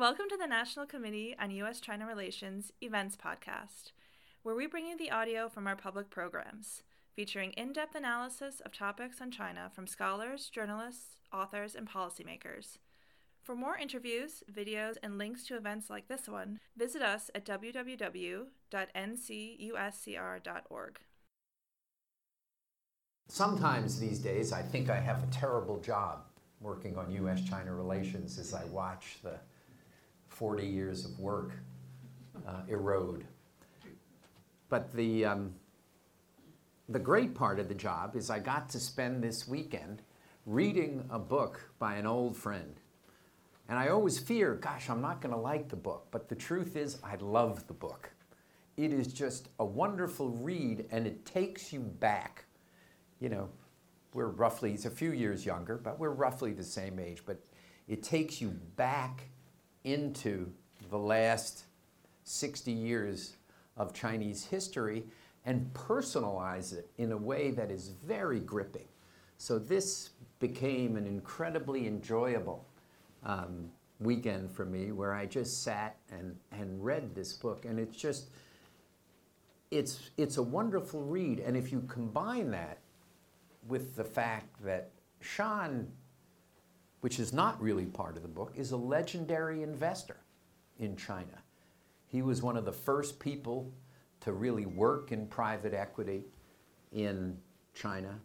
Welcome to the National Committee on U.S. China Relations Events Podcast, where we bring you the audio from our public programs, featuring in depth analysis of topics on China from scholars, journalists, authors, and policymakers. For more interviews, videos, and links to events like this one, visit us at www.ncuscr.org. Sometimes these days, I think I have a terrible job working on U.S. China relations as I watch the 40 years of work uh, erode. But the, um, the great part of the job is I got to spend this weekend reading a book by an old friend. And I always fear, gosh, I'm not going to like the book. But the truth is, I love the book. It is just a wonderful read, and it takes you back. You know, we're roughly, he's a few years younger, but we're roughly the same age. But it takes you back into the last 60 years of Chinese history and personalize it in a way that is very gripping. So this became an incredibly enjoyable um, weekend for me where I just sat and, and read this book. And it's just, it's, it's a wonderful read. And if you combine that with the fact that Shan which is not really part of the book, is a legendary investor in China. He was one of the first people to really work in private equity in China,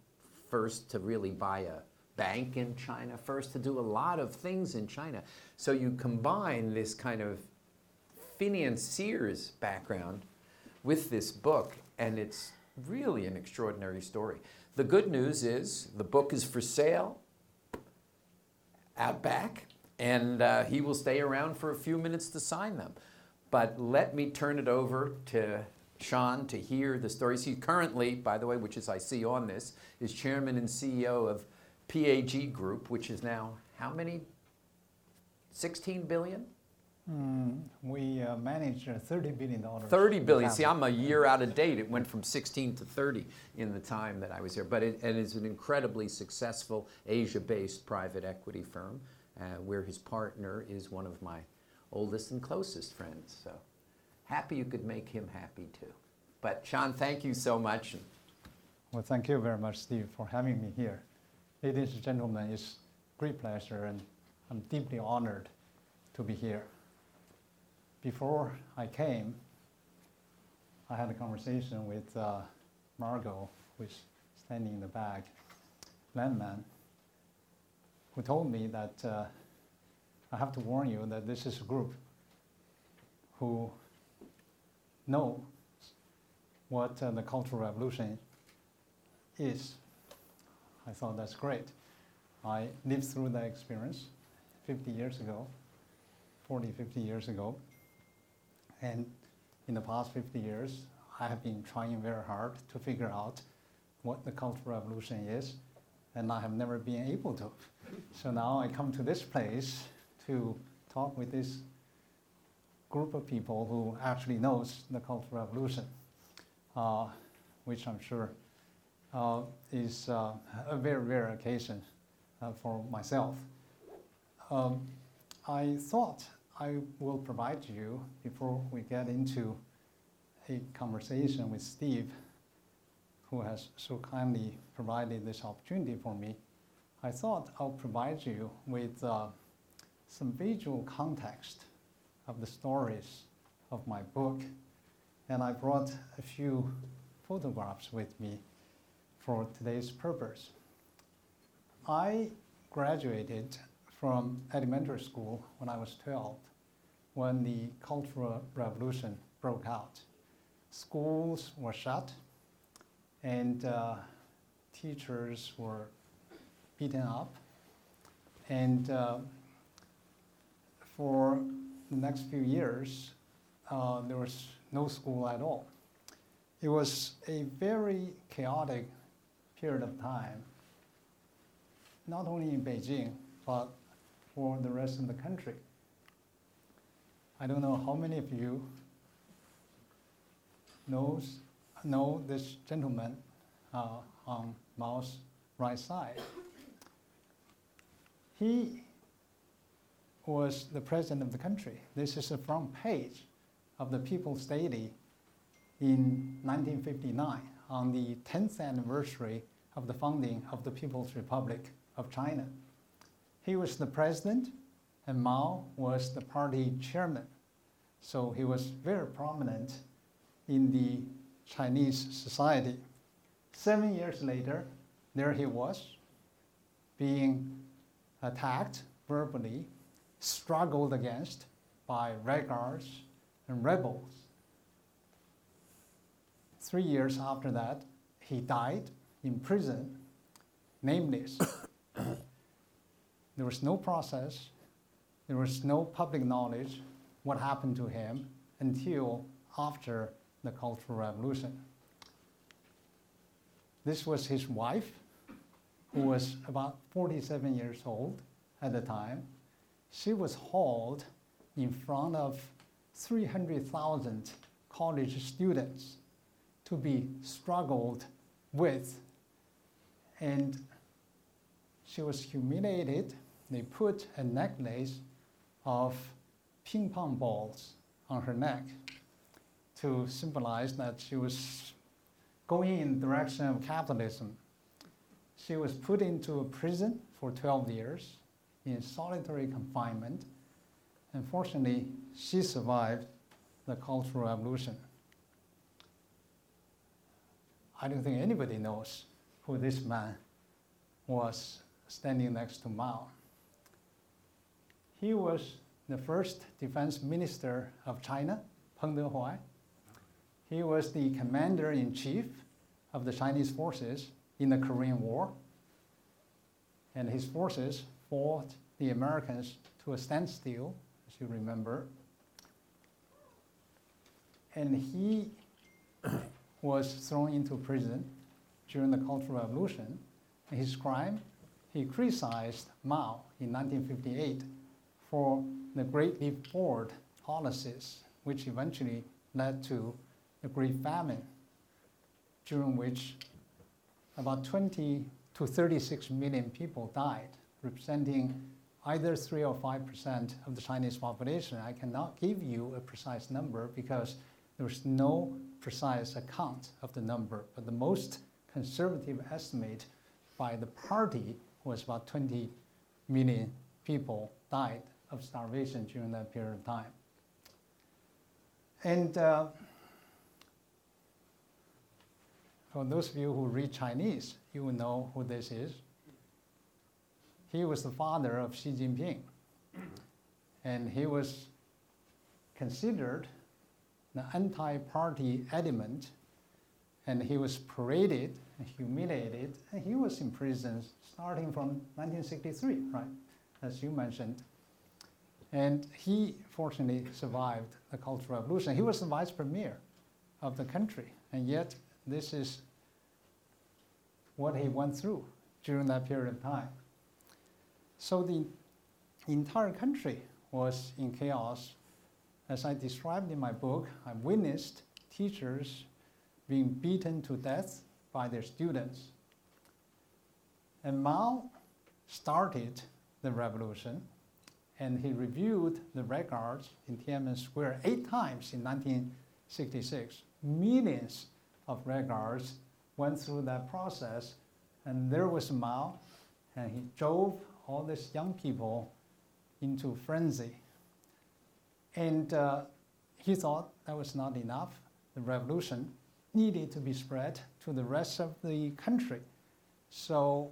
first to really buy a bank in China, first to do a lot of things in China. So you combine this kind of financier's background with this book, and it's really an extraordinary story. The good news is the book is for sale out back, and uh, he will stay around for a few minutes to sign them. But let me turn it over to Shan to hear the stories. He currently, by the way, which is I see on this, is chairman and CEO of PAG Group, which is now how many? 16 billion? Mm, we uh, manage $30 billion. 30 billion. See, I'm a year out of date. It went from 16 to 30 in the time that I was here. But it, it is an incredibly successful Asia based private equity firm uh, where his partner is one of my oldest and closest friends. So happy you could make him happy too. But Shan, thank you so much. Well, thank you very much, Steve, for having me here. Ladies and gentlemen, it's a great pleasure and I'm deeply honored to be here before I came, I had a conversation with uh, Margot, who's standing in the back, landman, who told me that uh, I have to warn you that this is a group who know what uh, the Cultural Revolution is. I thought that's great. I lived through that experience 50 years ago, 40, 50 years ago. And in the past 50 years, I have been trying very hard to figure out what the Cultural Revolution is, and I have never been able to. So now I come to this place to talk with this group of people who actually knows the Cultural Revolution, uh, which I'm sure uh, is uh, a very rare occasion uh, for myself. Um, I thought I will provide you, before we get into a conversation with Steve, who has so kindly provided this opportunity for me, I thought I'll provide you with uh, some visual context of the stories of my book. And I brought a few photographs with me for today's purpose. I graduated from elementary school when I was 12, when the Cultural Revolution broke out. Schools were shut, and uh, teachers were beaten up. And uh, for the next few years, uh, there was no school at all. It was a very chaotic period of time, not only in Beijing, but for the rest of the country. I don't know how many of you knows, know this gentleman uh, on Mao's right side. He was the president of the country. This is the front page of the People's Daily in 1959 on the 10th anniversary of the founding of the People's Republic of China. He was the president, and Mao was the party chairman. So he was very prominent in the Chinese society. Seven years later, there he was, being attacked verbally, struggled against by Red guards and rebels. Three years after that, he died in prison, nameless. there was no process, there was no public knowledge what happened to him until after the Cultural Revolution. This was his wife, who was about 47 years old at the time. She was hauled in front of 300,000 college students to be struggled with. And she was humiliated. They put a necklace of ping pong balls on her neck to symbolize that she was going in the direction of capitalism. She was put into a prison for 12 years in solitary confinement. Unfortunately, she survived the Cultural Revolution. I don't think anybody knows who this man was standing next to Mao. He was the first defense minister of China, Peng Dehuai. He was the commander in chief of the Chinese forces in the Korean War. And his forces fought the Americans to a standstill, as you remember. And he was thrown into prison during the Cultural Revolution. His crime, he criticized Mao in 1958 for the Great Leap Forward policies, which eventually led to the Great Famine, during which about 20 to 36 million people died, representing either 3 or 5% of the Chinese population. I cannot give you a precise number because there's no precise account of the number, but the most conservative estimate by the party was about 20 million people died of starvation during that period of time. And uh, for those of you who read Chinese, you will know who this is. He was the father of Xi Jinping, and he was considered the anti party element, and he was paraded and humiliated, and he was in prison starting from 1963, right, as you mentioned. And he fortunately survived the Cultural Revolution. He was the vice premier of the country, and yet this is what he went through during that period of time. So the entire country was in chaos. As I described in my book, I witnessed teachers being beaten to death by their students. And Mao started the revolution and he reviewed the Red Guards in Tiananmen Square eight times in 1966. Millions of Red Guards went through that process, and there was Mao, and he drove all these young people into frenzy. And uh, he thought that was not enough. The revolution needed to be spread to the rest of the country. So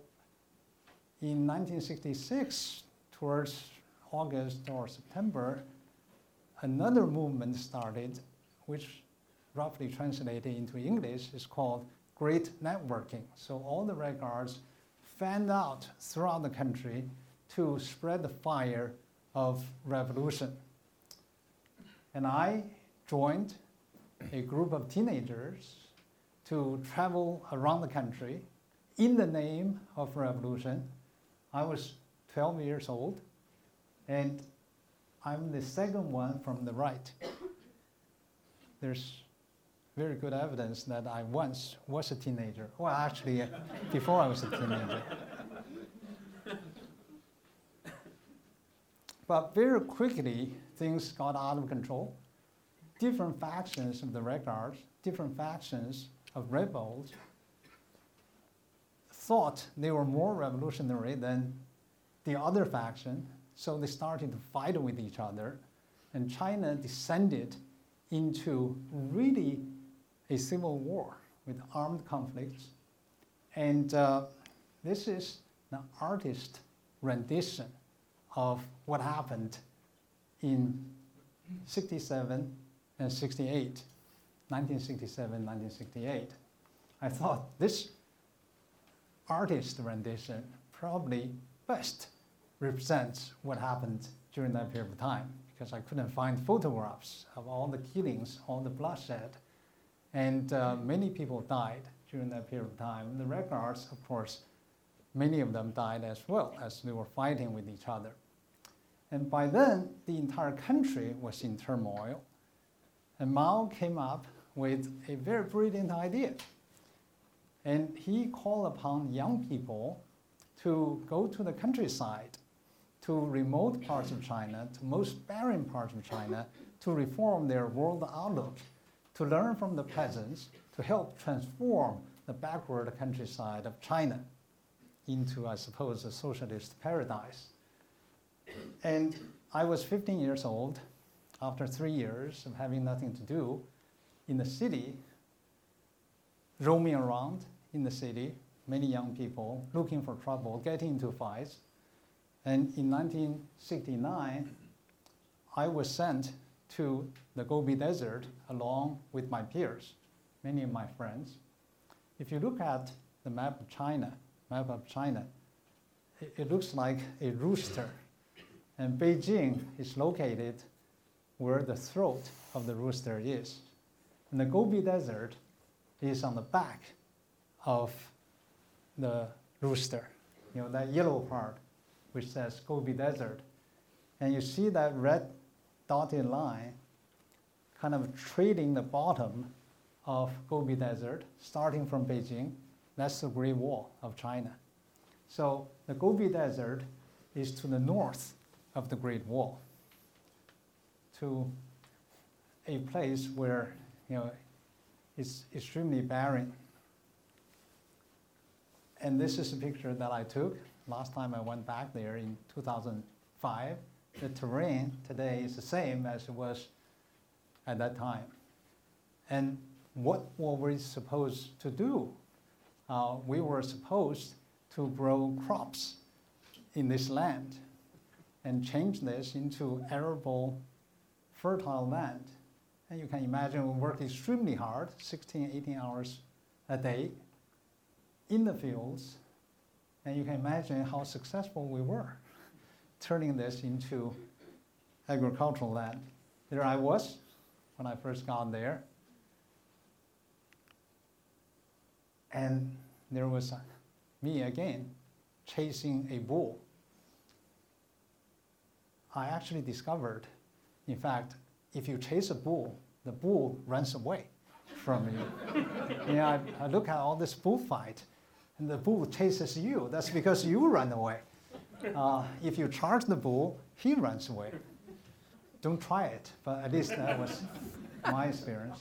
in 1966, towards August or September, another movement started, which roughly translated into English is called Great Networking. So all the Red Guards fanned out throughout the country to spread the fire of revolution. And I joined a group of teenagers to travel around the country in the name of revolution. I was 12 years old and I'm the second one from the right. There's very good evidence that I once was a teenager. Well, actually, uh, before I was a teenager. but very quickly, things got out of control. Different factions of the Red Guards, different factions of rebels thought they were more revolutionary than the other faction, so they started to fight with each other, and China descended into really a civil war with armed conflicts. And uh, this is the artist rendition of what happened in 67 and 68, 1967, 1968. I thought this artist rendition probably best represents what happened during that period of time because I couldn't find photographs of all the killings, all the bloodshed. And uh, many people died during that period of time. The Red Guards, of course, many of them died as well as they were fighting with each other. And by then, the entire country was in turmoil. And Mao came up with a very brilliant idea. And he called upon young people to go to the countryside, to remote parts of China, to most barren parts of China, to reform their world outlook, to learn from the peasants, to help transform the backward countryside of China into, I suppose, a socialist paradise. And I was 15 years old after three years of having nothing to do in the city, roaming around in the city, many young people looking for trouble, getting into fights. And in 1969, I was sent to the Gobi Desert along with my peers, many of my friends. If you look at the map of China, map of China, it, it looks like a rooster. And Beijing is located where the throat of the rooster is. And the Gobi Desert is on the back of the rooster, you know, that yellow part, which says Gobi Desert. And you see that red dotted line kind of treating the bottom of Gobi Desert, starting from Beijing. That's the Great Wall of China. So the Gobi Desert is to the north of the Great Wall, to a place where you know it's extremely barren. And this is a picture that I took last time I went back there in 2005. The terrain today is the same as it was at that time. And what were we supposed to do? Uh, we were supposed to grow crops in this land and change this into arable, fertile land. And you can imagine we worked extremely hard, 16, 18 hours a day in the fields. And you can imagine how successful we were turning this into agricultural land. There I was when I first got there. And there was me again chasing a bull. I actually discovered, in fact, if you chase a bull, the bull runs away from you. you know, I, I look at all this bullfight, and the bull chases you. That's because you run away. Uh, if you charge the bull, he runs away. Don't try it, but at least that was my experience.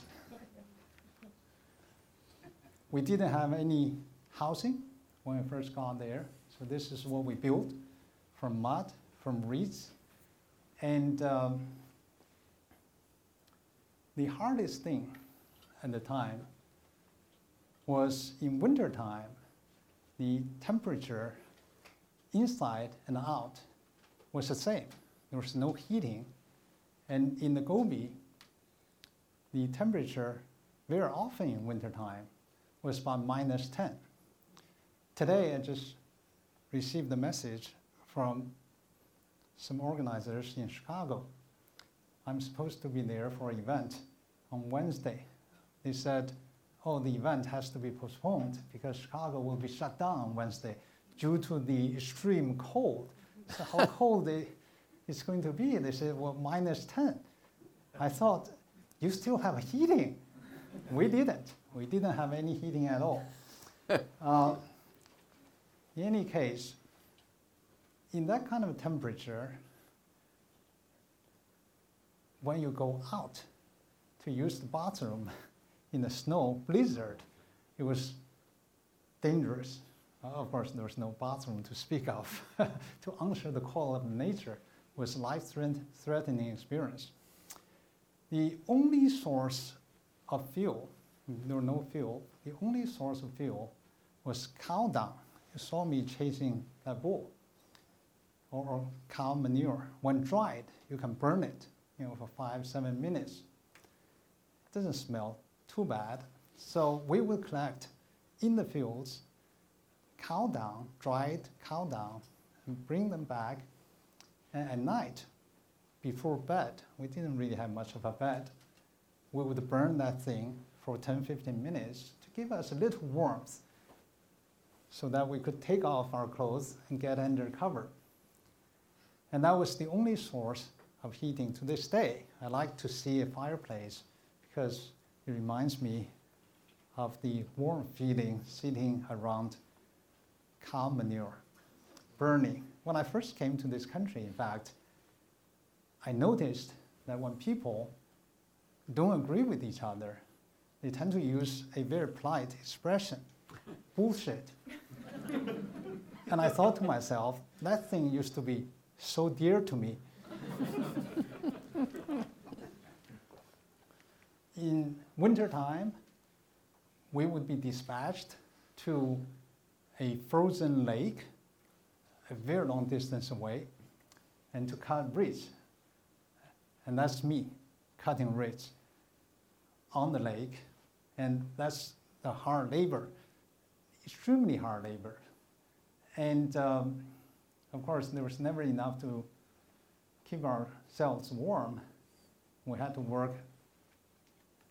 We didn't have any housing when we first got there, so this is what we built from mud, from reeds, and um, the hardest thing at the time was in wintertime, the temperature inside and out was the same. There was no heating. And in the Gobi, the temperature very often in wintertime was about minus 10. Today, I just received a message from some organizers in Chicago. I'm supposed to be there for an event on Wednesday. They said, oh, the event has to be postponed because Chicago will be shut down Wednesday due to the extreme cold. So how cold it, it's going to be? They said, well, minus 10. I thought, you still have heating. We didn't. We didn't have any heating at all. Uh, in any case, in that kind of temperature, when you go out to use the bathroom in the snow blizzard, it was dangerous. Uh, of course, there was no bathroom to speak of. to answer the call of nature was life-threatening experience. The only source of fuel, there was no fuel, the only source of fuel was cow dung. You saw me chasing that bull or, or cow manure. When dried, you can burn it you know, for five, seven minutes. It doesn't smell too bad. So we would collect in the fields cow dung, dried cow dung, and bring them back. And at night, before bed, we didn't really have much of a bed. We would burn that thing for 10, 15 minutes to give us a little warmth so that we could take off our clothes and get under cover. And that was the only source of heating to this day. I like to see a fireplace because it reminds me of the warm feeling sitting around cow manure, burning. When I first came to this country, in fact, I noticed that when people don't agree with each other, they tend to use a very polite expression bullshit. and I thought to myself, that thing used to be so dear to me. In wintertime, we would be dispatched to a frozen lake, a very long distance away, and to cut reeds. And that's me cutting reeds on the lake, and that's the hard labor, extremely hard labor. And um, of course, there was never enough to keep ourselves warm. We had to work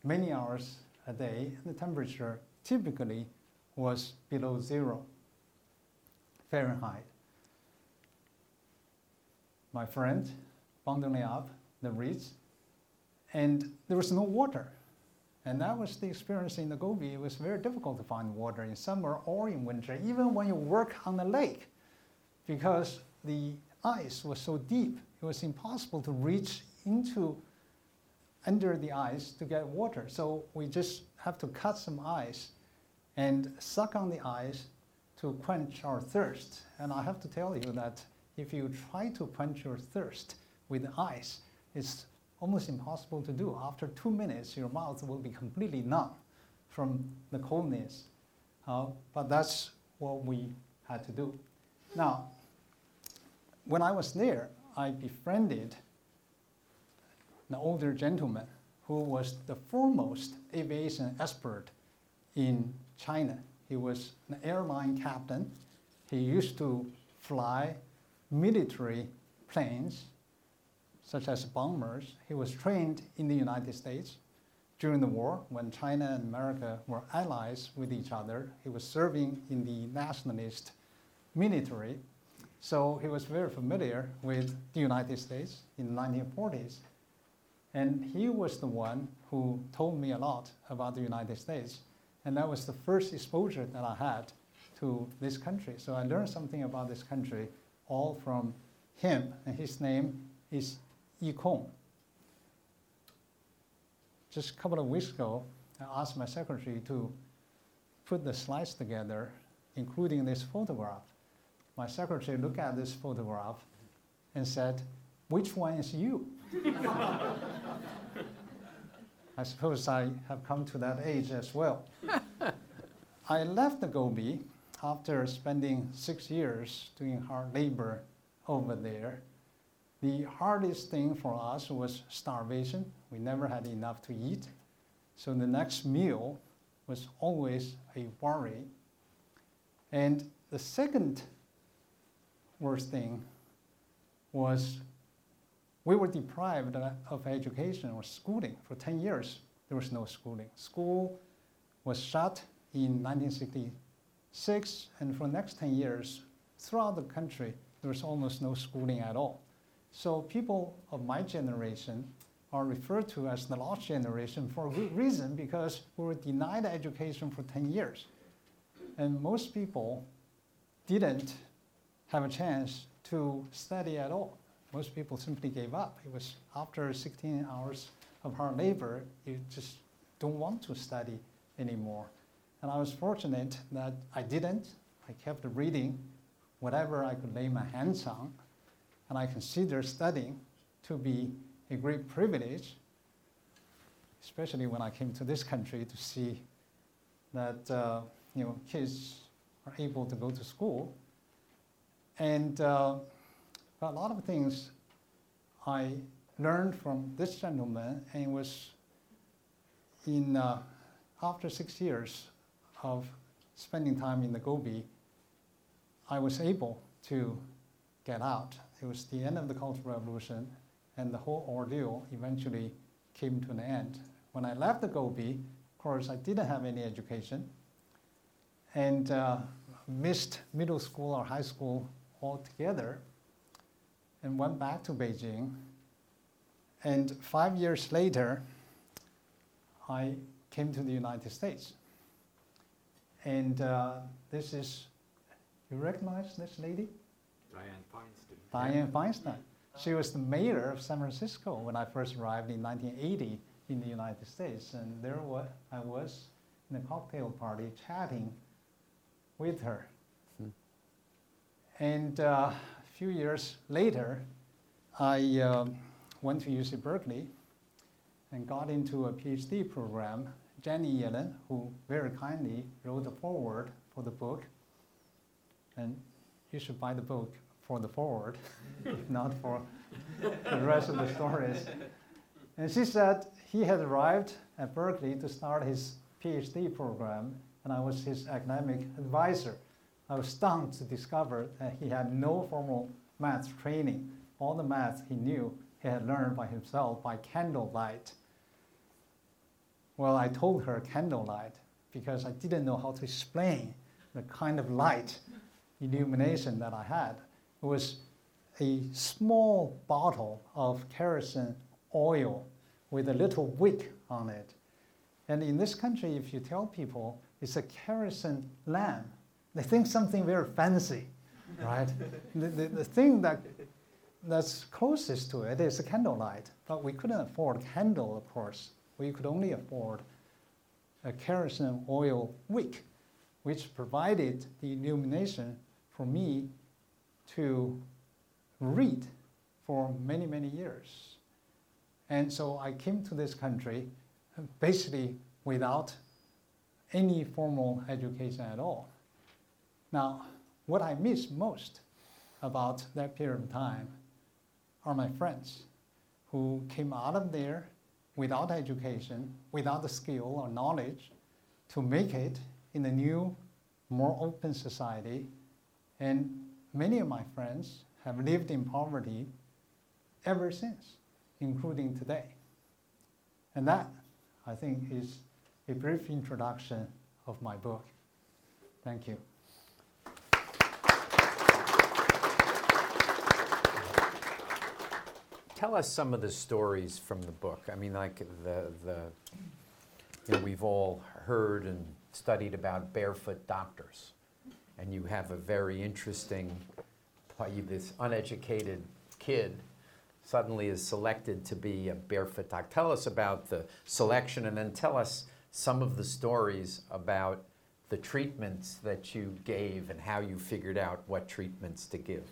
many hours a day, and the temperature typically was below zero Fahrenheit. My friend bundling up the reeds, and there was no water. And that was the experience in the Gobi. It was very difficult to find water in summer or in winter, even when you work on the lake, because the ice was so deep, it was impossible to reach into under the ice to get water. So we just have to cut some ice and suck on the ice to quench our thirst. And I have to tell you that if you try to quench your thirst with ice, it's almost impossible to do. After two minutes, your mouth will be completely numb from the coldness. Uh, but that's what we had to do. Now, when I was there, I befriended an older gentleman who was the foremost aviation expert in China. He was an airline captain. He used to fly military planes, such as bombers. He was trained in the United States during the war when China and America were allies with each other. He was serving in the nationalist military. So he was very familiar with the United States in the 1940s. And he was the one who told me a lot about the United States. And that was the first exposure that I had to this country. So I learned something about this country all from him. And his name is Yi Kong. Just a couple of weeks ago, I asked my secretary to put the slides together, including this photograph. My secretary looked at this photograph and said, which one is you? I suppose I have come to that age as well. I left the Gobi after spending six years doing hard labor over there. The hardest thing for us was starvation. We never had enough to eat. So the next meal was always a worry. And the second worst thing was we were deprived of education or schooling for 10 years. There was no schooling. School was shut in 1966, and for the next 10 years, throughout the country, there was almost no schooling at all. So people of my generation are referred to as the lost generation for a good reason because we were denied education for 10 years. And most people didn't have a chance to study at all most people simply gave up. It was after 16 hours of hard labor, you just don't want to study anymore. And I was fortunate that I didn't. I kept reading whatever I could lay my hands on, and I consider studying to be a great privilege, especially when I came to this country to see that uh, you know kids are able to go to school, and uh, a lot of things I learned from this gentleman, and it was in uh, after six years of spending time in the Gobi, I was able to get out. It was the end of the Cultural Revolution, and the whole ordeal eventually came to an end. When I left the Gobi, of course, I didn't have any education and uh, missed middle school or high school altogether and went back to Beijing. And five years later, I came to the United States. And uh, this is, you recognize this lady? Dianne Feinstein. Dianne Feinstein. She was the mayor of San Francisco when I first arrived in 1980 in the United States. And there was, I was in a cocktail party chatting with her. Hmm. And uh, a few years later, I um, went to UC Berkeley and got into a PhD program. Janet Yellen, who very kindly wrote the foreword for the book, and you should buy the book for the foreword, if not for the rest of the stories. And she said he had arrived at Berkeley to start his PhD program, and I was his academic advisor. I was stunned to discover that he had no formal math training. All the math he knew he had learned by himself by candlelight. Well, I told her candlelight because I didn't know how to explain the kind of light illumination that I had. It was a small bottle of kerosene oil with a little wick on it. And in this country, if you tell people it's a kerosene lamp, they think something very fancy, right? the, the, the thing that that's closest to it is a candlelight, but we couldn't afford a candle, of course. We could only afford a kerosene oil wick, which provided the illumination for me to read for many, many years. And so I came to this country basically without any formal education at all. Now, what I miss most about that period of time are my friends who came out of there without education, without the skill or knowledge to make it in a new, more open society. And many of my friends have lived in poverty ever since, including today. And that, I think, is a brief introduction of my book. Thank you. Tell us some of the stories from the book. I mean, like the, the you know, we've all heard and studied about barefoot doctors, and you have a very interesting, uh, this uneducated kid suddenly is selected to be a barefoot doctor. Tell us about the selection, and then tell us some of the stories about the treatments that you gave and how you figured out what treatments to give.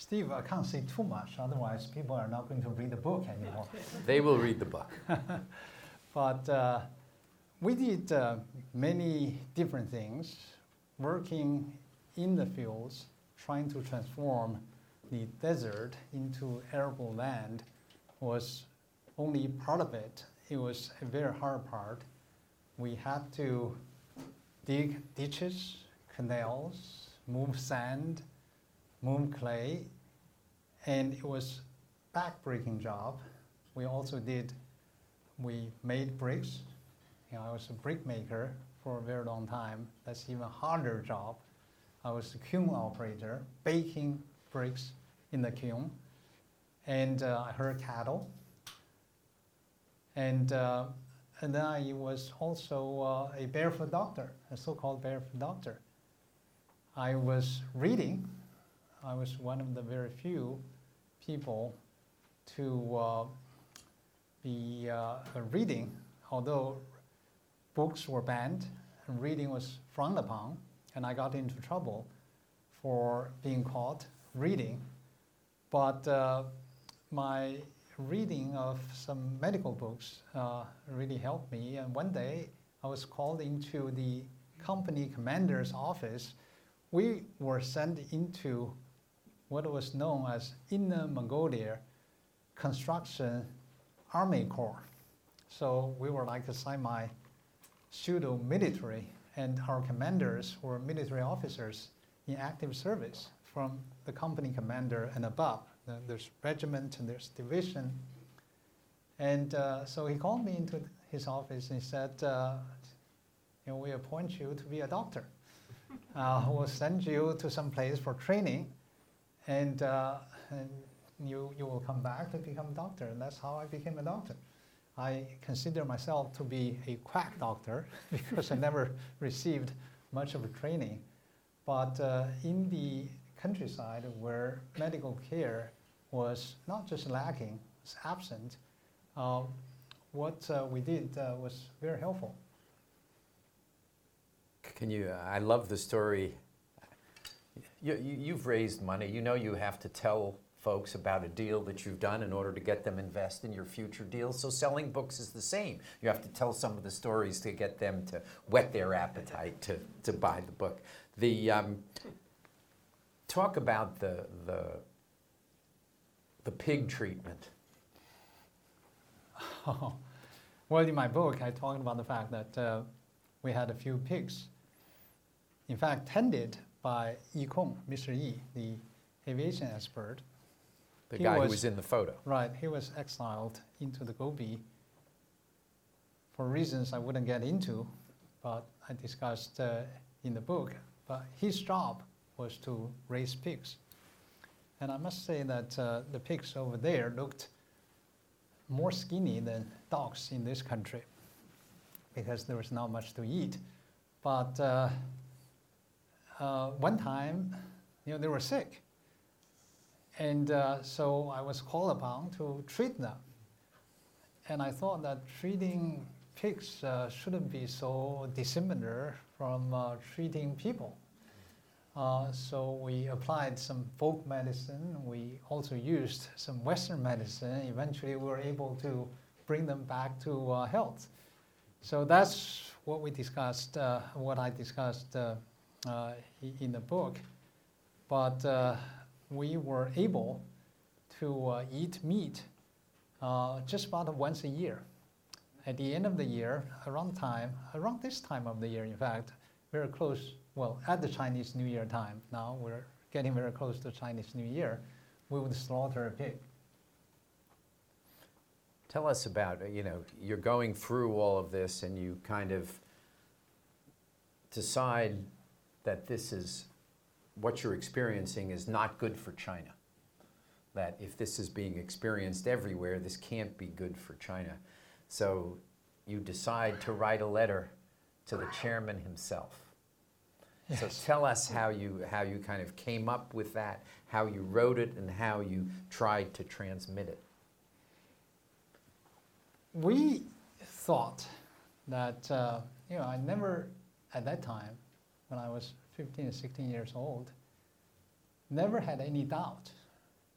Steve, I can't say too much, otherwise people are not going to read the book anymore. they will read the book. but uh, we did uh, many different things, working in the fields, trying to transform the desert into arable land was only part of it. It was a very hard part. We had to dig ditches, canals, move sand, move clay, and it was back-breaking job. We also did, we made bricks. You know, I was a brick maker for a very long time. That's even harder job. I was a kiln operator, baking bricks in the kiln. And uh, I herd cattle. And, uh, and then I was also uh, a barefoot doctor, a so-called barefoot doctor. I was reading I was one of the very few people to uh, be uh, reading, although books were banned and reading was frowned upon, and I got into trouble for being caught reading. But uh, my reading of some medical books uh, really helped me. And one day I was called into the company commander's office. We were sent into what was known as Inner Mongolia Construction Army Corps. So we were like a semi pseudo military, and our commanders were military officers in active service from the company commander and above. There's regiment and there's division. And uh, so he called me into his office and he said, uh, you know, we appoint you to be a doctor. Uh, we'll send you to some place for training, and, uh, and you, you will come back to become a doctor. And that's how I became a doctor. I consider myself to be a quack doctor because I never received much of a training. But uh, in the countryside where medical care was not just lacking, it's absent, uh, what uh, we did uh, was very helpful. Can you? I love the story. You, have raised money. You know you have to tell folks about a deal that you've done in order to get them invest in your future deals. So selling books is the same. You have to tell some of the stories to get them to whet their appetite to, to buy the book. The um, talk about the the the pig treatment. Oh. well, in my book, I talk about the fact that uh, we had a few pigs. In fact, tended by Yi Kong, Mr. Yi, the aviation expert. The he guy was, who was in the photo. Right, he was exiled into the Gobi for reasons I wouldn't get into, but I discussed uh, in the book. But his job was to raise pigs. And I must say that uh, the pigs over there looked more skinny than dogs in this country because there was not much to eat. But uh, uh, one time, you know, they were sick. And uh, so I was called upon to treat them. And I thought that treating pigs uh, shouldn't be so dissimilar from uh, treating people. Uh, so we applied some folk medicine. We also used some Western medicine. Eventually, we were able to bring them back to uh, health. So that's what we discussed, what I discussed Uh, in the book. But uh, we were able to uh, eat meat uh, just about once a year. At the end of the year, around time, around this time of the year, in fact, very close well, at the Chinese New Year time, now we're getting very close to Chinese New Year, we would slaughter a pig. Tell us about, you know, you're going through all of this and you kind of decide that this is what you're experiencing is not good for China. That if this is being experienced everywhere, this can't be good for China. So you decide to write a letter to the chairman himself. Yes. So tell us how you how you kind of came up with that, how you wrote it, and how you tried to transmit it. We thought that uh, you know I never at that time, when I was 15 or 16 years old, never had any doubt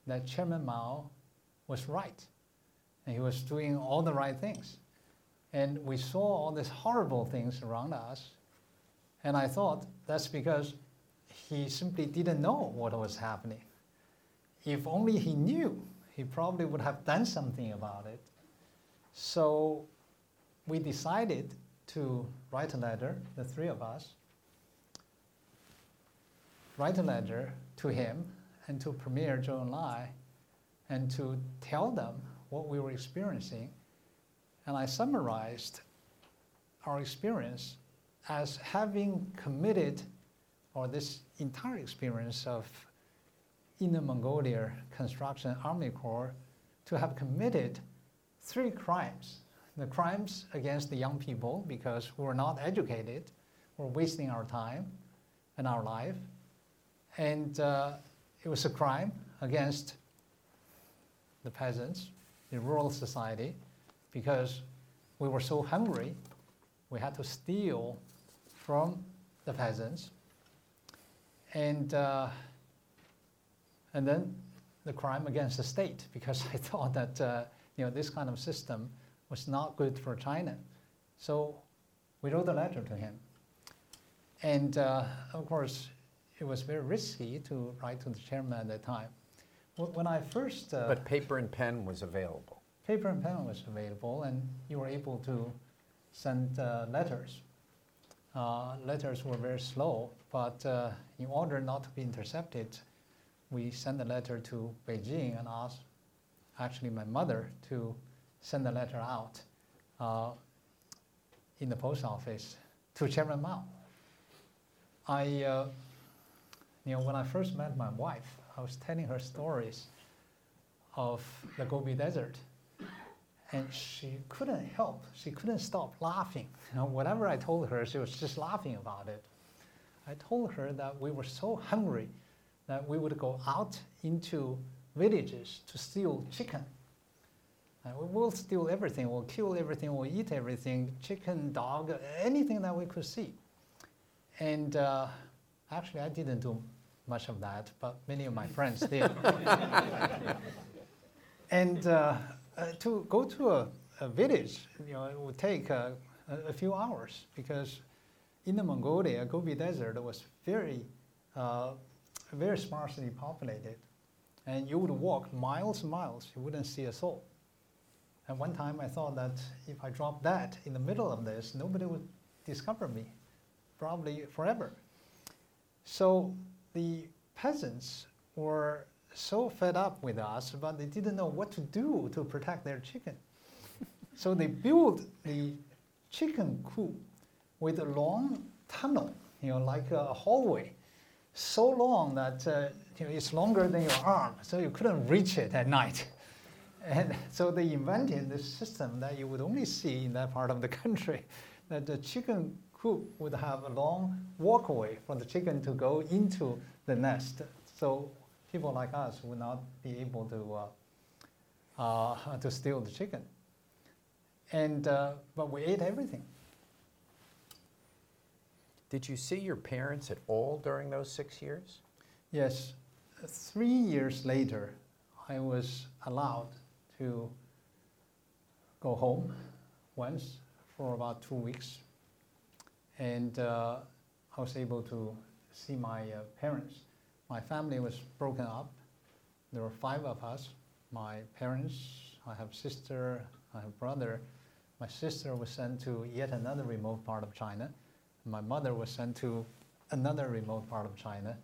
that Chairman Mao was right, and he was doing all the right things. And we saw all these horrible things around us, and I thought that's because he simply didn't know what was happening. If only he knew, he probably would have done something about it. So we decided to write a letter, the three of us, write a letter to him and to Premier Zhou Enlai and to tell them what we were experiencing. And I summarized our experience as having committed, or this entire experience of Inner Mongolia Construction Army Corps, to have committed three crimes. The crimes against the young people because we were not educated, we're wasting our time and our life. And uh, it was a crime against the peasants in rural society because we were so hungry, we had to steal from the peasants. And, uh, and then the crime against the state because I thought that uh, you know, this kind of system was not good for China. So we wrote a letter to him. And uh, of course, it was very risky to write to the chairman at that time. When I first. Uh, but paper and pen was available. Paper and pen was available, and you were able to send uh, letters. Uh, letters were very slow, but uh, in order not to be intercepted, we sent a letter to Beijing and asked actually my mother to send a letter out uh, in the post office to Chairman Mao. I, uh, you know, when I first met my wife, I was telling her stories of the Gobi Desert, and she couldn't help. She couldn't stop laughing. You know, whatever I told her, she was just laughing about it. I told her that we were so hungry that we would go out into villages to steal chicken. Uh, we will steal everything, we'll kill everything, we'll eat everything chicken, dog, anything that we could see. And uh, actually, I didn't do much of that, but many of my friends did. and uh, uh, to go to a, a, village, you know, it would take uh, a, a, few hours because in the Mongolia, Gobi Desert was very, uh, very sparsely populated. And you would walk miles and miles, you wouldn't see a soul. And one time I thought that if I dropped that in the middle of this, nobody would discover me, probably forever. So the peasants were so fed up with us, but they didn't know what to do to protect their chicken. so they built the chicken coop with a long tunnel, you know, like a hallway, so long that uh, you know, it's longer than your arm, so you couldn't reach it at night. And so they invented this system that you would only see in that part of the country, that the chicken coop would have a long walkway for the chicken to go into the nest. So people like us would not be able to, uh, uh, to steal the chicken. And, uh, but we ate everything. Did you see your parents at all during those six years? Yes. Three years later, I was allowed to go home once for about two weeks. And uh, I was able to see my uh, parents. My family was broken up. There were five of us my parents, I have sister, I have brother. My sister was sent to yet another remote part of China. My mother was sent to another remote part of China.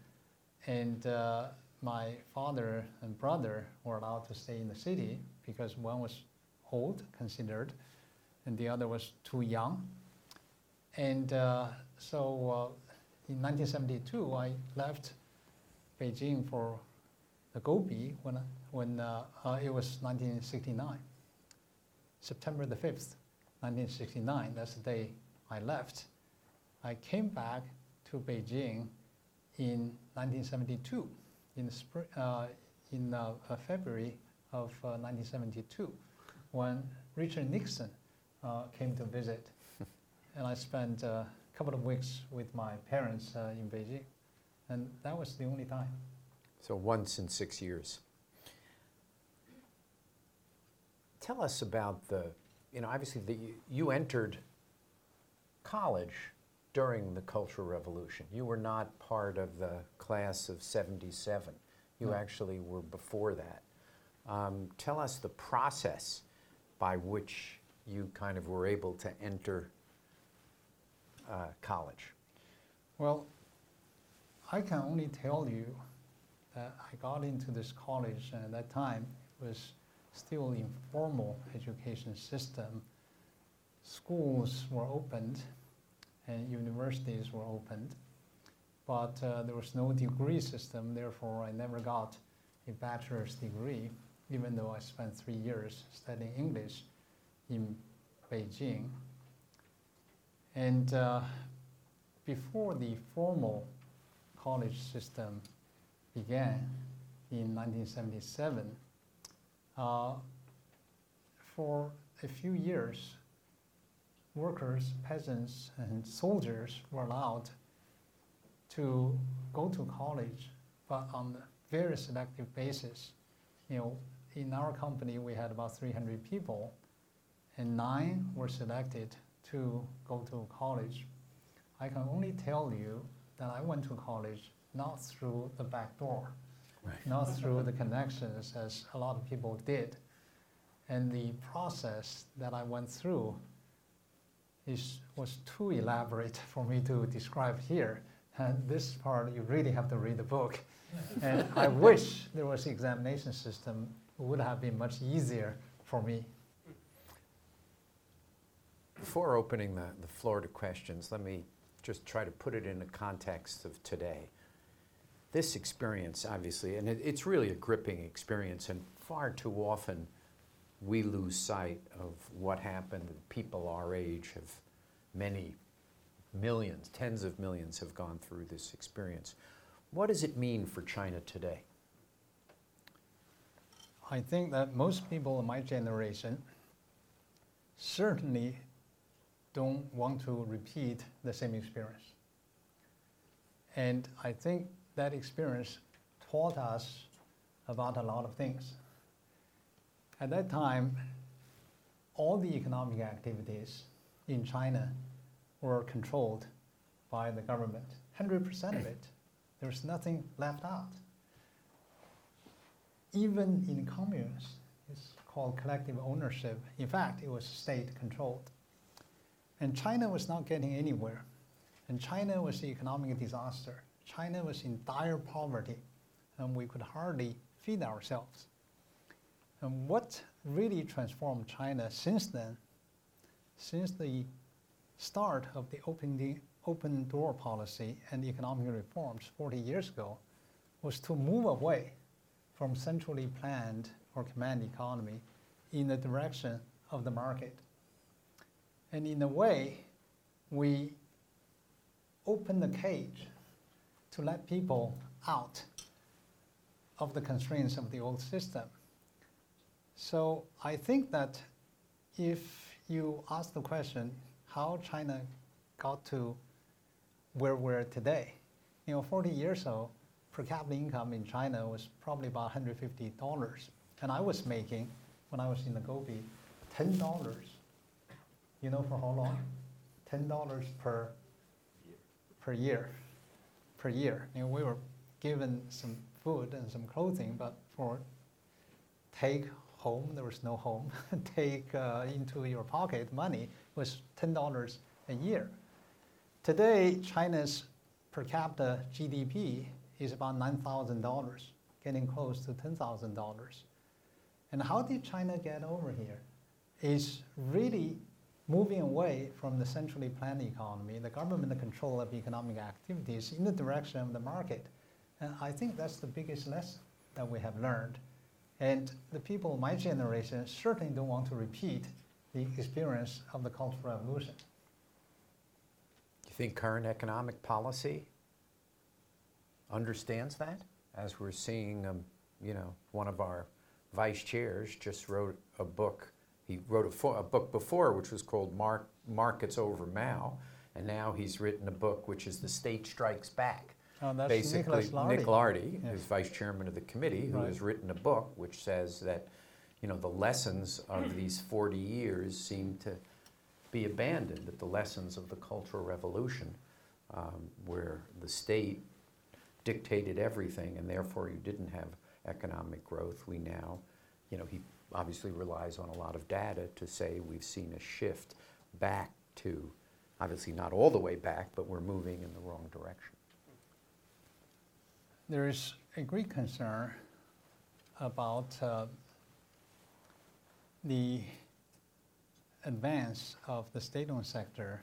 And uh, my father and brother were allowed to stay in the city because one was old, considered, and the other was too young. And uh, so uh, in 1972, I left Beijing for the Gobi when, when uh, uh it was 1969. September the 5th, 1969, that's the day I left. I came back to Beijing in 1972, in, spring, uh, in uh, February of 1972, when Richard Nixon came to visit. And I spent a couple of weeks with my parents in Beijing. And that was the only time. So once in six years. Tell us about the, you know, obviously the, you entered college during the Cultural Revolution. You were not part of the class of 77. You no. actually were before that. Um, tell us the process by which you kind of were able to enter college. Well, I can only tell you that I got into this college and at that time it was still informal education system. Schools were opened and universities were opened, but uh, there was no degree system, therefore I never got a bachelor's degree, even though I spent three years studying English in Beijing. And uh, before the formal college system began in 1977, uh, for a few years, workers, peasants, and soldiers were allowed to go to college, but on a very selective basis. You know, in our company, we had about 300 people, and nine were selected to go to college. I can only tell you that I went to college not through the back door, Right. not through the connections as a lot of people did. And the process that I went through is, was too elaborate for me to describe here. And this part, you really have to read the book. and I wish there was an examination system it would have been much easier for me. Before opening the, the floor to questions, let me just try to put it in the context of today. This experience, obviously, and it, it's really a gripping experience, and far too often we lose sight of what happened. People our age have, many millions, tens of millions have gone through this experience. What does it mean for China today? I think that most people in my generation certainly don't want to repeat the same experience. And I think that experience taught us about a lot of things. At that time, all the economic activities in China were controlled by the government, 100% of it. There was nothing left out even in communes, it's called collective ownership. In fact, it was state controlled. And China was not getting anywhere. And China was an economic disaster. China was in dire poverty, and we could hardly feed ourselves. And what really transformed China since then, since the start of the open, open door policy and economic reforms 40 years ago, was to move away from centrally planned or command economy in the direction of the market. And in a way, we open the cage to let people out of the constraints of the old system. So I think that if you ask the question, how China got to where we're today, you know, 40 years ago, per capita income in China was probably about $150. And I was making, when I was in the Gobi, $10. You know for how long? $10 per, per year. Per year. You know, we were given some food and some clothing, but for take home, there was no home. take uh, into your pocket money was $10 a year. Today, China's per capita GDP is about $9,000, getting close to $10,000. And how did China get over here? Is really moving away from the centrally planned economy, the government control of economic activities in the direction of the market. And I think that's the biggest lesson that we have learned. And the people of my generation certainly don't want to repeat the experience of the Cultural Revolution. Do you think current economic policy understands that? As we're seeing, um, you know, one of our vice chairs just wrote a book. He wrote a, fo- a book before, which was called Mark, Markets Over Mao, and now he's written a book which is The State Strikes Back. Oh, that's Basically, Nicholas Lardy. Nick Lardy, Yes. who's vice chairman of the committee, who Right. has written a book which says that, you know, the lessons of these 40 years seem to be abandoned, that the lessons of the Cultural Revolution, um, where the state dictated everything and therefore you didn't have economic growth, we now, you know, he obviously relies on a lot of data to say we've seen a shift back to, obviously not all the way back, but we're moving in the wrong direction. There is a great concern about uh, the advance of the state-owned sector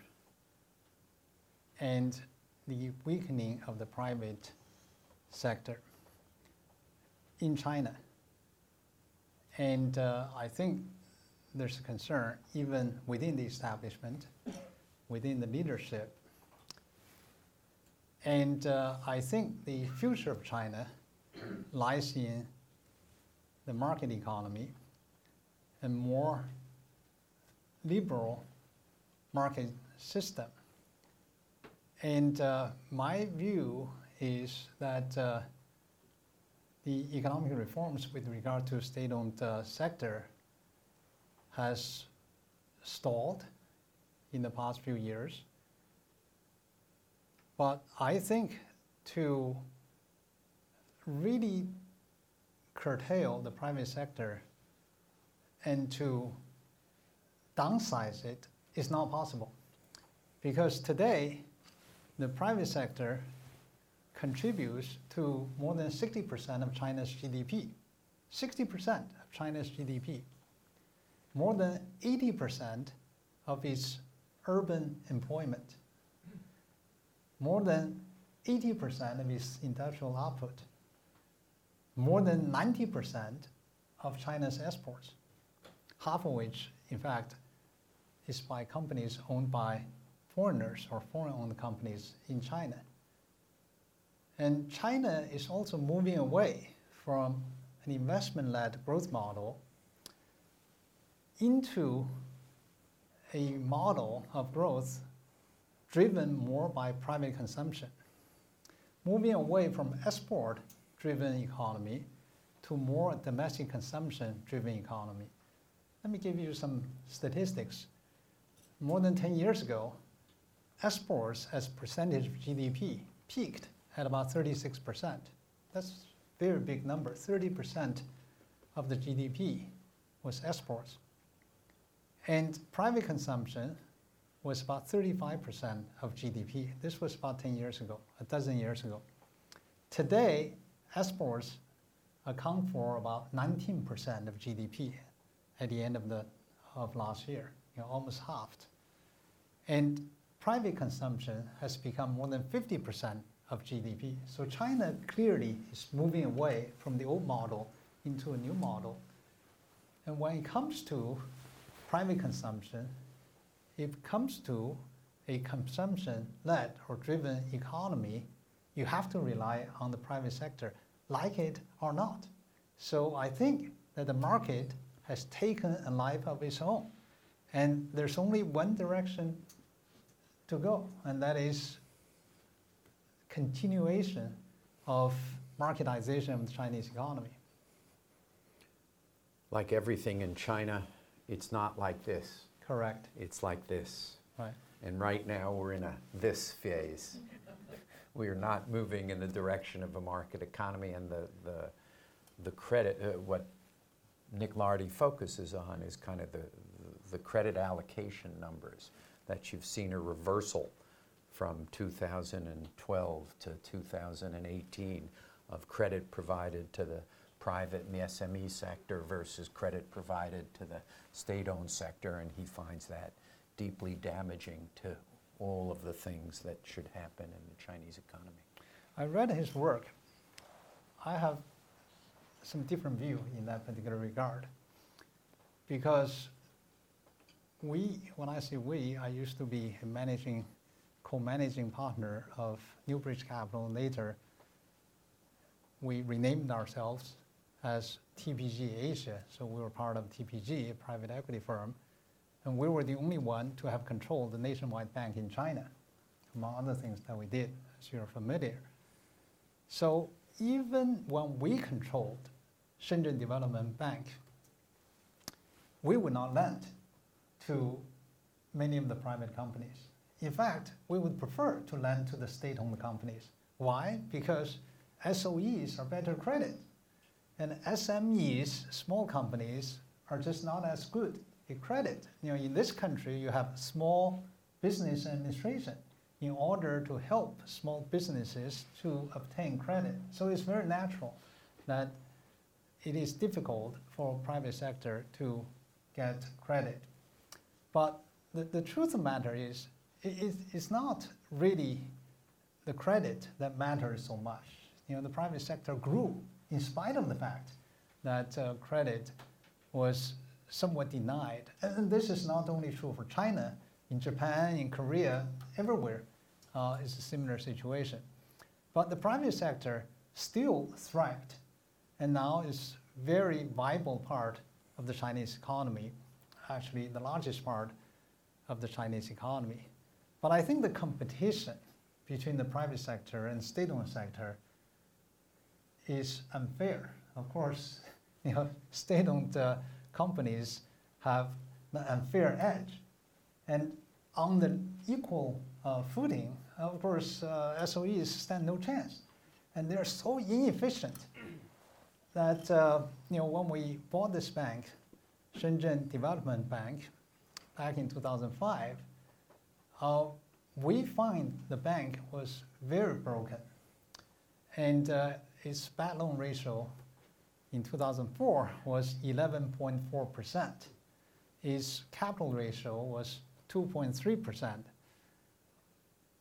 and the weakening of the private sector in China. And uh, I think there's a concern even within the establishment, within the leadership. And uh, I think the future of China lies in the market economy and more liberal market system. And uh, my view is that uh, the economic reforms with regard to state-owned uh, sector has stalled in the past few years. But I think to really curtail the private sector and to downsize it is not possible. Because today, the private sector contributes to more than 60% of China's GDP. 60% of China's GDP. More than 80% of its urban employment. More than 80% of its industrial output. More than 90% of China's exports. Half of which, in fact, is by companies owned by foreigners or foreign-owned companies in China. And China is also moving away from an investment-led growth model into a model of growth driven more by private consumption, moving away from export-driven economy to more domestic consumption-driven economy. Let me give you some statistics. More than 10 years ago, exports as percentage of GDP peaked at about 36%. That's a very big number. 30% of the GDP was exports. And private consumption was about 35% of GDP. This was about 10 years ago, a dozen years ago. Today, exports account for about 19% of GDP at the end of, the, of last year, you know, almost halved. And private consumption has become more than 50% of GDP. So China clearly is moving away from the old model into a new model. And when it comes to private consumption, if it comes to a consumption-led or driven economy, you have to rely on the private sector, like it or not. So I think that the market has taken a life of its own. And there's only one direction to go, and that is continuation of marketization of the Chinese economy. Like everything in China, it's not like this. Correct. It's like this. Right. And right now we're in a this phase. we are not moving in the direction of a market economy, and the, the, the credit, uh, what Nick Lardy focuses on is kind of the, the credit allocation numbers that you've seen a reversal from 2012 to 2018 of credit provided to the private and the SME sector versus credit provided to the state-owned sector, and he finds that deeply damaging to all of the things that should happen in the Chinese economy. I read his work. I have some different view in that particular regard because we, when I say we, I used to be managing, co-managing partner of Newbridge Capital. Later, we renamed ourselves as TPG Asia, so we were part of TPG, a private equity firm, and we were the only one to have controlled the nationwide bank in China, among other things that we did, as you're familiar. So even when we controlled Shenzhen Development Bank, we would not lend to many of the private companies. In fact, we would prefer to lend to the state-owned companies. Why? Because SOEs are better credit. And SMEs, small companies, are just not as good a credit. You know, in this country, you have small business administration in order to help small businesses to obtain credit. So it's very natural that it is difficult for private sector to get credit. But the, the truth of the matter is, it's not really the credit that matters so much. You know, the private sector grew in spite of the fact that uh, credit was somewhat denied. And this is not only true for China, in Japan, in Korea, everywhere uh, is a similar situation. But the private sector still thrived and now is very viable part of the Chinese economy, actually the largest part of the Chinese economy. But I think the competition between the private sector and state-owned sector is unfair. Of course, you know, state-owned uh, companies have an unfair edge, and on the equal uh, footing, of course, uh, SOEs stand no chance, and they're so inefficient that uh, you know when we bought this bank, Shenzhen Development Bank, back in 2005, uh, we find the bank was very broken, and uh, its bad loan ratio in 2004 was 11.4 percent. Its capital ratio was 2.3 percent.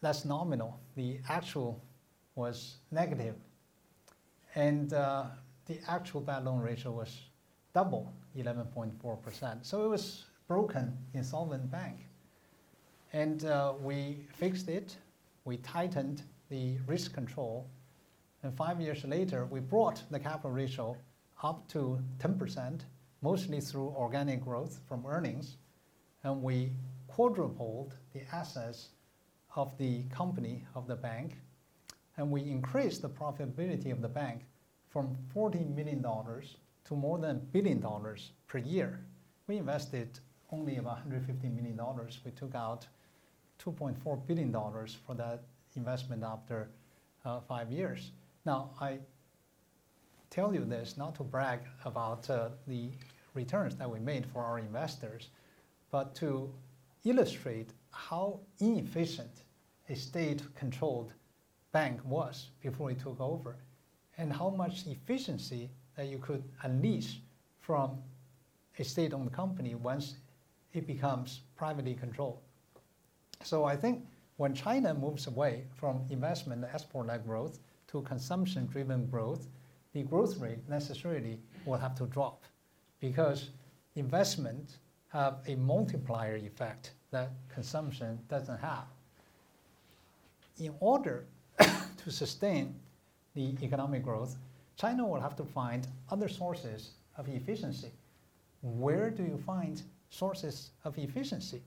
That's nominal. The actual was negative. negative, and uh, the actual bad loan ratio was double 11.4%. So it was broken, insolvent bank. And uh, we fixed it, we tightened the risk control, and five years later, we brought the capital ratio up to 10%, mostly through organic growth from earnings, and we quadrupled the assets of the company, of the bank, and we increased the profitability of the bank from $40 million to more than a billion dollars per year. We invested only about $150 million. We took out $2.4 billion for that investment after uh, five years. Now, I tell you this not to brag about uh, the returns that we made for our investors, but to illustrate how inefficient a state-controlled bank was before we took over and how much efficiency that you could unleash from a state-owned company once it becomes privately controlled. So I think when China moves away from investment export-led growth to consumption-driven growth, the growth rate necessarily will have to drop because investment have a multiplier effect that consumption doesn't have. In order to sustain the economic growth, China will have to find other sources of efficiency. Where do you find sources of efficiency?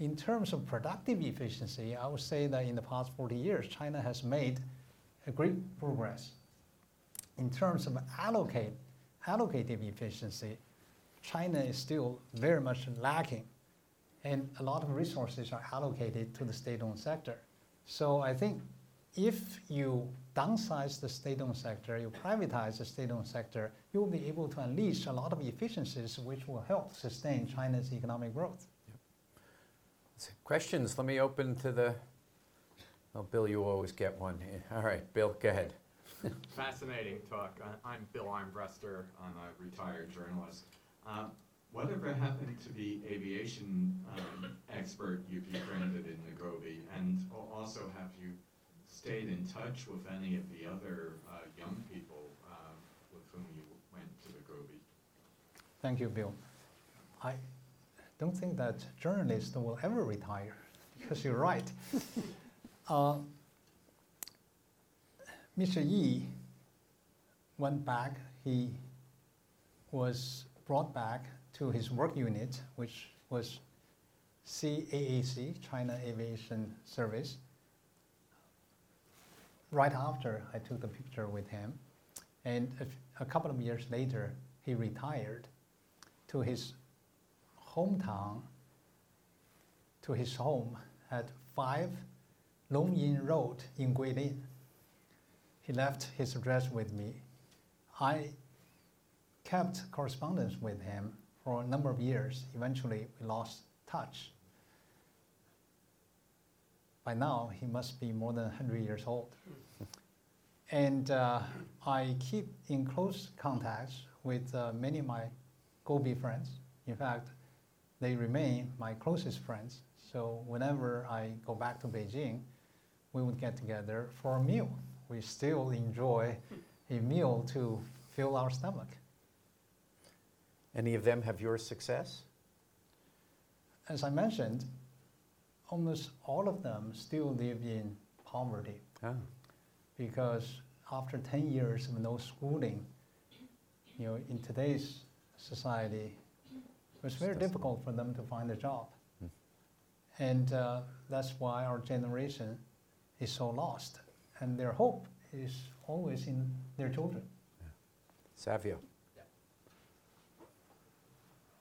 In terms of productive efficiency, I would say that in the past 40 years, China has made a great progress. In terms of allocate, allocative efficiency, China is still very much lacking, and a lot of resources are allocated to the state-owned sector. So I think if you downsize the state-owned sector, you privatize the state-owned sector, you will be able to unleash a lot of efficiencies which will help sustain China's economic growth. Yep. Questions? Let me open to the. Oh, Bill, you always get one. All right, Bill, go ahead. Fascinating talk. I'm Bill Armbruster. I'm a retired journalist. Um, whatever happened to the aviation um, expert you befriended in the Gobi? And also, have you stayed in touch with any of the other uh, young people uh, with whom you went to the Gobi? Thank you, Bill. I don't think that journalists will ever retire because you're right. uh, Mr. Yi went back. He was brought back to his work unit, which was CAAC, China Aviation Service, right after I took the picture with him. And a, a couple of years later, he retired to his hometown, to his home at 5 Longyin Road in Guilin. He left his address with me. I kept correspondence with him for a number of years. Eventually, we lost touch. By now, he must be more than 100 years old. And uh, I keep in close contact with uh, many of my Gobi friends. In fact, they remain my closest friends. So whenever I go back to Beijing, we would get together for a meal. We still enjoy a meal to fill our stomach. Any of them have your success? As I mentioned, almost all of them still live in poverty. Oh because after 10 years of no schooling, you know, in today's society, it was very difficult for them to find a job. And uh, that's why our generation is so lost. And their hope is always in their children. Savio. Yeah.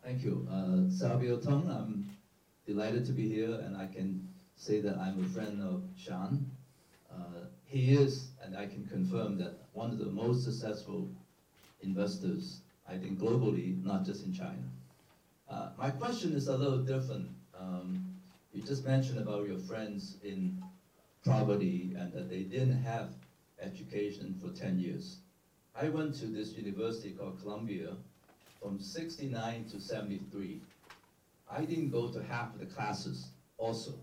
Thank you. Uh, Savio Tung, I'm delighted to be here, and I can say that I'm a friend of Shan. Uh, he is, and I can confirm that one of the most successful investors, I think globally, not just in China. Uh, my question is a little different. Um, you just mentioned about your friends in poverty and that they didn't have education for 10 years. I went to this university called Columbia from 69 to 73. I didn't go to half of the classes also.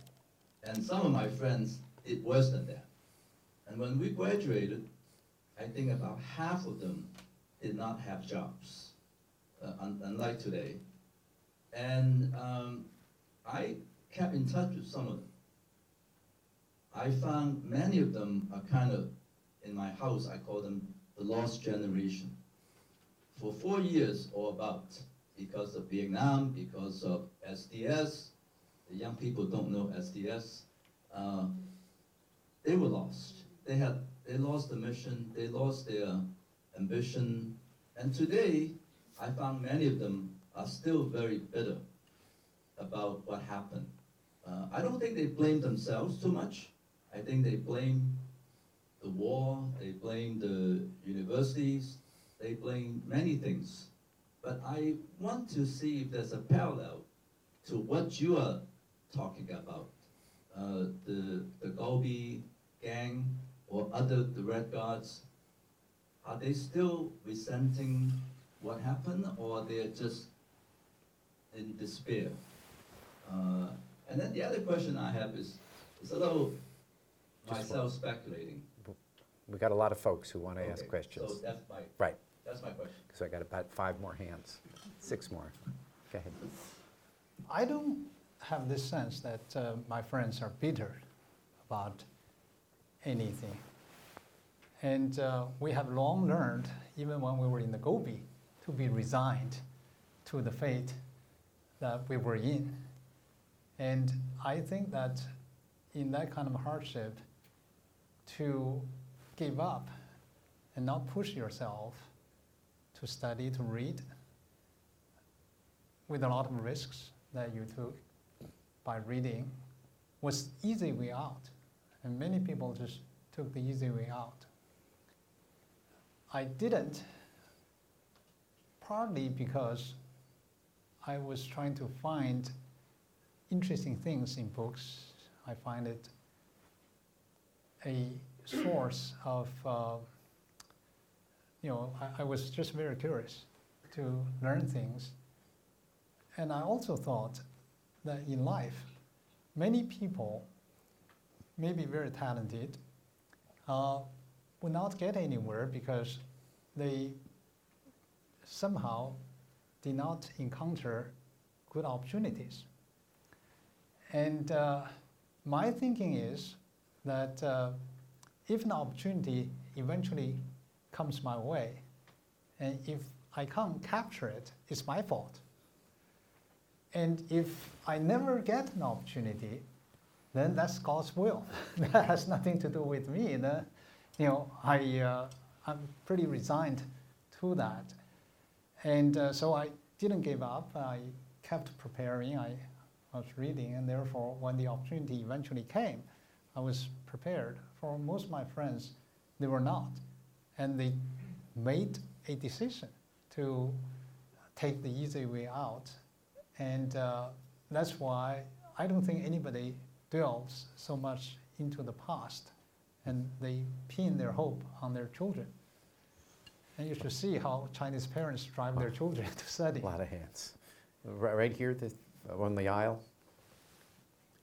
And some of my friends did worse than that. And when we graduated, I think about half of them did not have jobs, uh, un unlike today. And um, I kept in touch with some of them. I found many of them are kind of, in my house, I call them the lost generation. For four years or about, because of Vietnam, because of SDS, the young people don't know SDS, uh, they were lost. They had, they lost the mission, they lost their ambition, and today, I found many of them are still very bitter about what happened. Uh, I don't think they blame themselves too much. I think they blame the war, they blame the universities, they blame many things. But I want to see if there's a parallel to what you are talking about. Uh, the, the Gobi gang or other, the Red Guards, are they still resenting what happened or they're just in despair? Uh, and then the other question I have is, is a little Just myself speculating. We got a lot of folks who want to ask questions. So that's my, Right, that's my question. because I got about five more hands, six more. Go ahead. I don't have this sense that uh, my friends are bitter about anything. And uh, we have long learned, even when we were in the Gobi, to be resigned to the fate that we were in. And I think that in that kind of hardship, to give up and not push yourself to study, to read, with a lot of risks that you took by reading, was easy way out. And many people just took the easy way out. I didn't, partly because I was trying to find interesting things in books. I find it a source of, uh, you know, I, I was just very curious to learn things. And I also thought that in life, many people may be very talented, uh, will not get anywhere because they somehow did not encounter good opportunities. And uh, my thinking is that uh, if an opportunity eventually comes my way, and if I can't capture it, it's my fault. And if I never get an opportunity, then that's God's will. that has nothing to do with me. The, you know, I, uh, I'm pretty resigned to that. And uh, so I didn't give up. I kept preparing. I was reading, and therefore, when the opportunity eventually came, I was prepared. For most of my friends, they were not. And they made a decision to take the easy way out. And uh, that's why I don't think anybody delves so much into the past and they pin their hope on their children. And you should see how Chinese parents drive their children to study. A lot of hands. Right right here, the- on the aisle,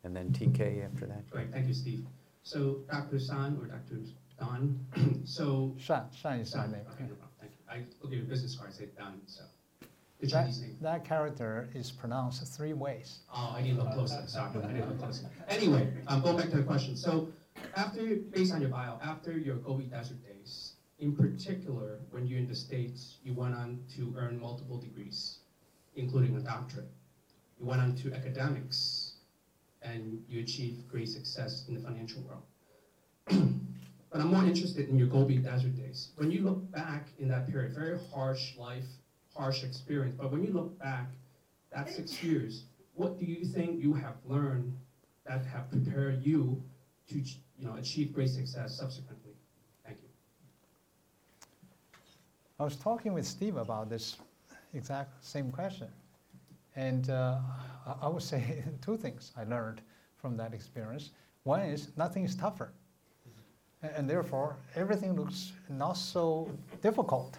and then TK after that. Great, thank you, Steve. So Dr. San or Dr. Don, so. Shan, Shan is my name. okay, no problem, thank you. I look at your business card, say Don, so. The That, Chinese name. that character is pronounced three ways. Oh, I need to look closer, sorry, I need to look closer. Anyway, um, going back to the question, so after, based on your bio, after your Gobi Desert days, in particular, when you're in the States, you went on to earn multiple degrees, including a doctorate. You went on to academics, and you achieved great success in the financial world. but I'm more interested in your Gobi Desert days. When you look back in that period, very harsh life, harsh experience, but when you look back, that six years, what do you think you have learned that have prepared you to you know, achieve great success subsequently? Thank you. I was talking with Steve about this exact same question. And uh, I would say two things I learned from that experience. One is nothing is tougher. And therefore, everything looks not so difficult.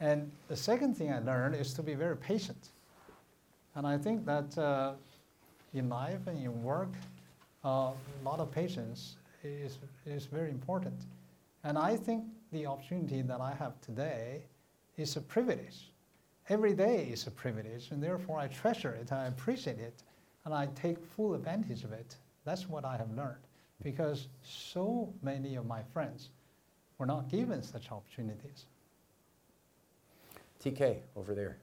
And the second thing I learned is to be very patient. And I think that uh, in life and in work, uh, a lot of patience is, is very important. And I think the opportunity that I have today is a privilege. Every day is a privilege, and therefore I treasure it, I appreciate it, and I take full advantage of it. That's what I have learned, because so many of my friends were not given such opportunities. TK, over there.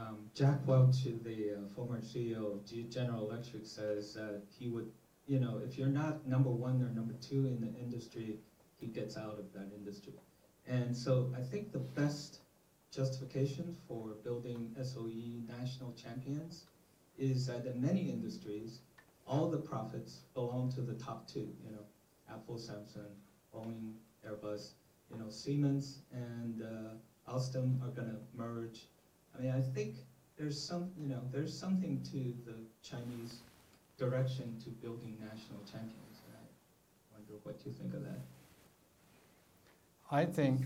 Um, Jack Welch, the uh, former CEO of G- General Electric, says that he would, you know, if you're not number one or number two in the industry, he gets out of that industry. And so I think the best justification for building SOE national champions is that in many industries, all the profits belong to the top two, you know, Apple, Samsung, Boeing, Airbus, you know, Siemens and uh, Alstom are going to merge I mean, I think there's some, you know, there's something to the Chinese direction to building national champions. And I wonder what you think of that. I think,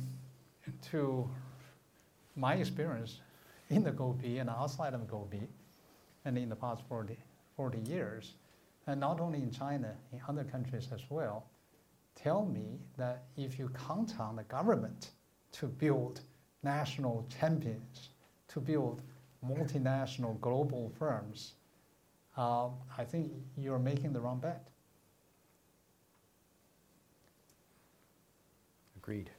to my experience in the Gobi and outside of Gobi, and in the past 40, 40 years, and not only in China, in other countries as well, tell me that if you count on the government to build national champions, to build multinational global firms, uh, I think you're making the wrong bet. Agreed.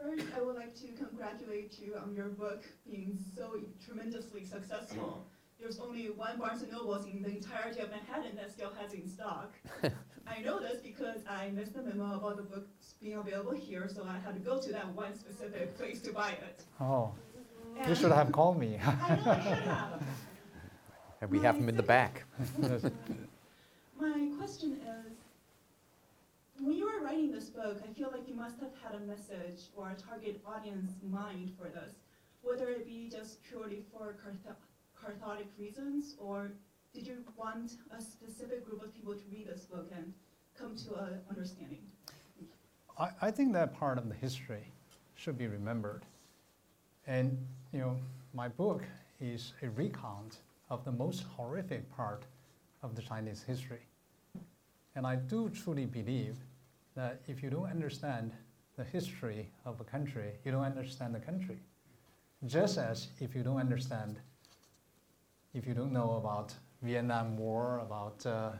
First, I would like to congratulate you on your book being so tremendously successful. There's only one Barnes & Nobles in the entirety of Manhattan that still has in stock. I know this because I missed the memo about the books being available here, so I had to go to that one specific place to buy it. Oh, And you should have called me. I know I should have. And we have them in the back. My question is, when you were writing this book, I feel like you must have had a message or a target audience in mind for this, whether it be just purely for cathartic reasons, or did you want a specific group of people to read this book and come to an understanding? I, I think that part of the history should be remembered. And, you know, my book is a recount of the most horrific part of the Chinese history. And I do truly believe that if you don't understand the history of a country, you don't understand the country. Just as if you don't understand, if you don't know about Vietnam War, about uh,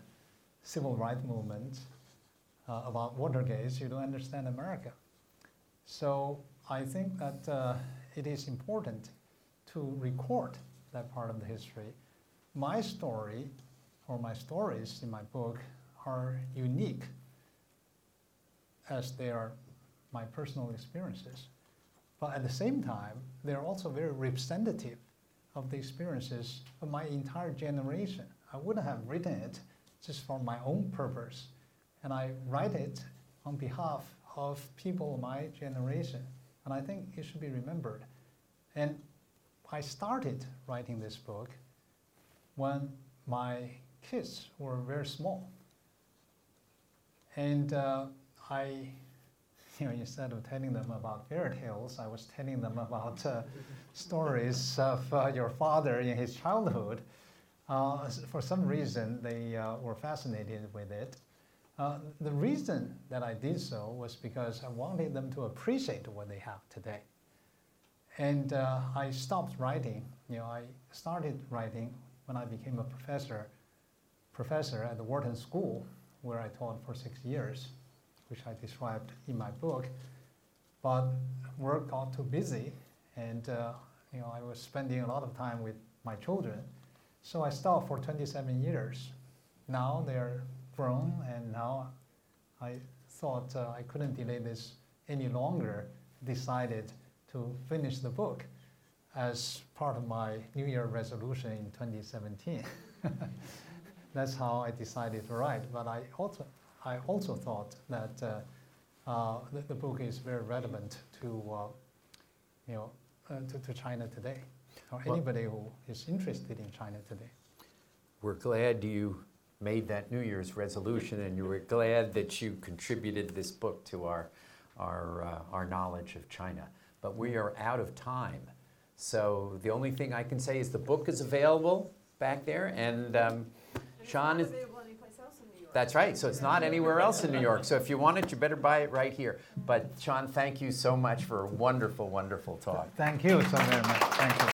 civil rights movement, uh, about Watergate, you don't understand America. So I think that uh, it is important to record that part of the history. My story, or my stories in my book, are unique as they are my personal experiences. But at the same time, they're also very representative of the experiences of my entire generation. I wouldn't have written it just for my own purpose. And I write it on behalf of people of my generation. And I think it should be remembered. And I started writing this book when my kids were very small. And uh, I, you know, instead of telling them about fairy tales, I was telling them about uh, stories of uh, your father in his childhood. Uh, for some reason, they uh, were fascinated with it. Uh, the reason that I did so was because I wanted them to appreciate what they have today. And I stopped writing. You know, I started writing when I became a professor, professor at the Wharton School where I taught for six years, which I described in my book. But work got too busy, and uh, you know I was spending a lot of time with my children, so I stopped for 27 years. Now they're grown, and now I thought uh, I couldn't delay this any longer. Decided to finish the book as part of my New Year resolution in 2017. That's how I decided to write. But I also, I also thought that uh, uh, the, the, book is very relevant to, uh, you know, uh, to, to, China today, or well, anybody who is interested in China today. We're glad you made that New Year's resolution, and you were glad that you contributed this book to our, our, uh, our knowledge of China. But we are out of time. So the only thing I can say is the book is available back there, and um, Shan is. That's right. So it's not anywhere else in New York. So if you want it, you better buy it right here. But Shan, thank you so much for a wonderful, wonderful talk. Thank you so very much. Thank you.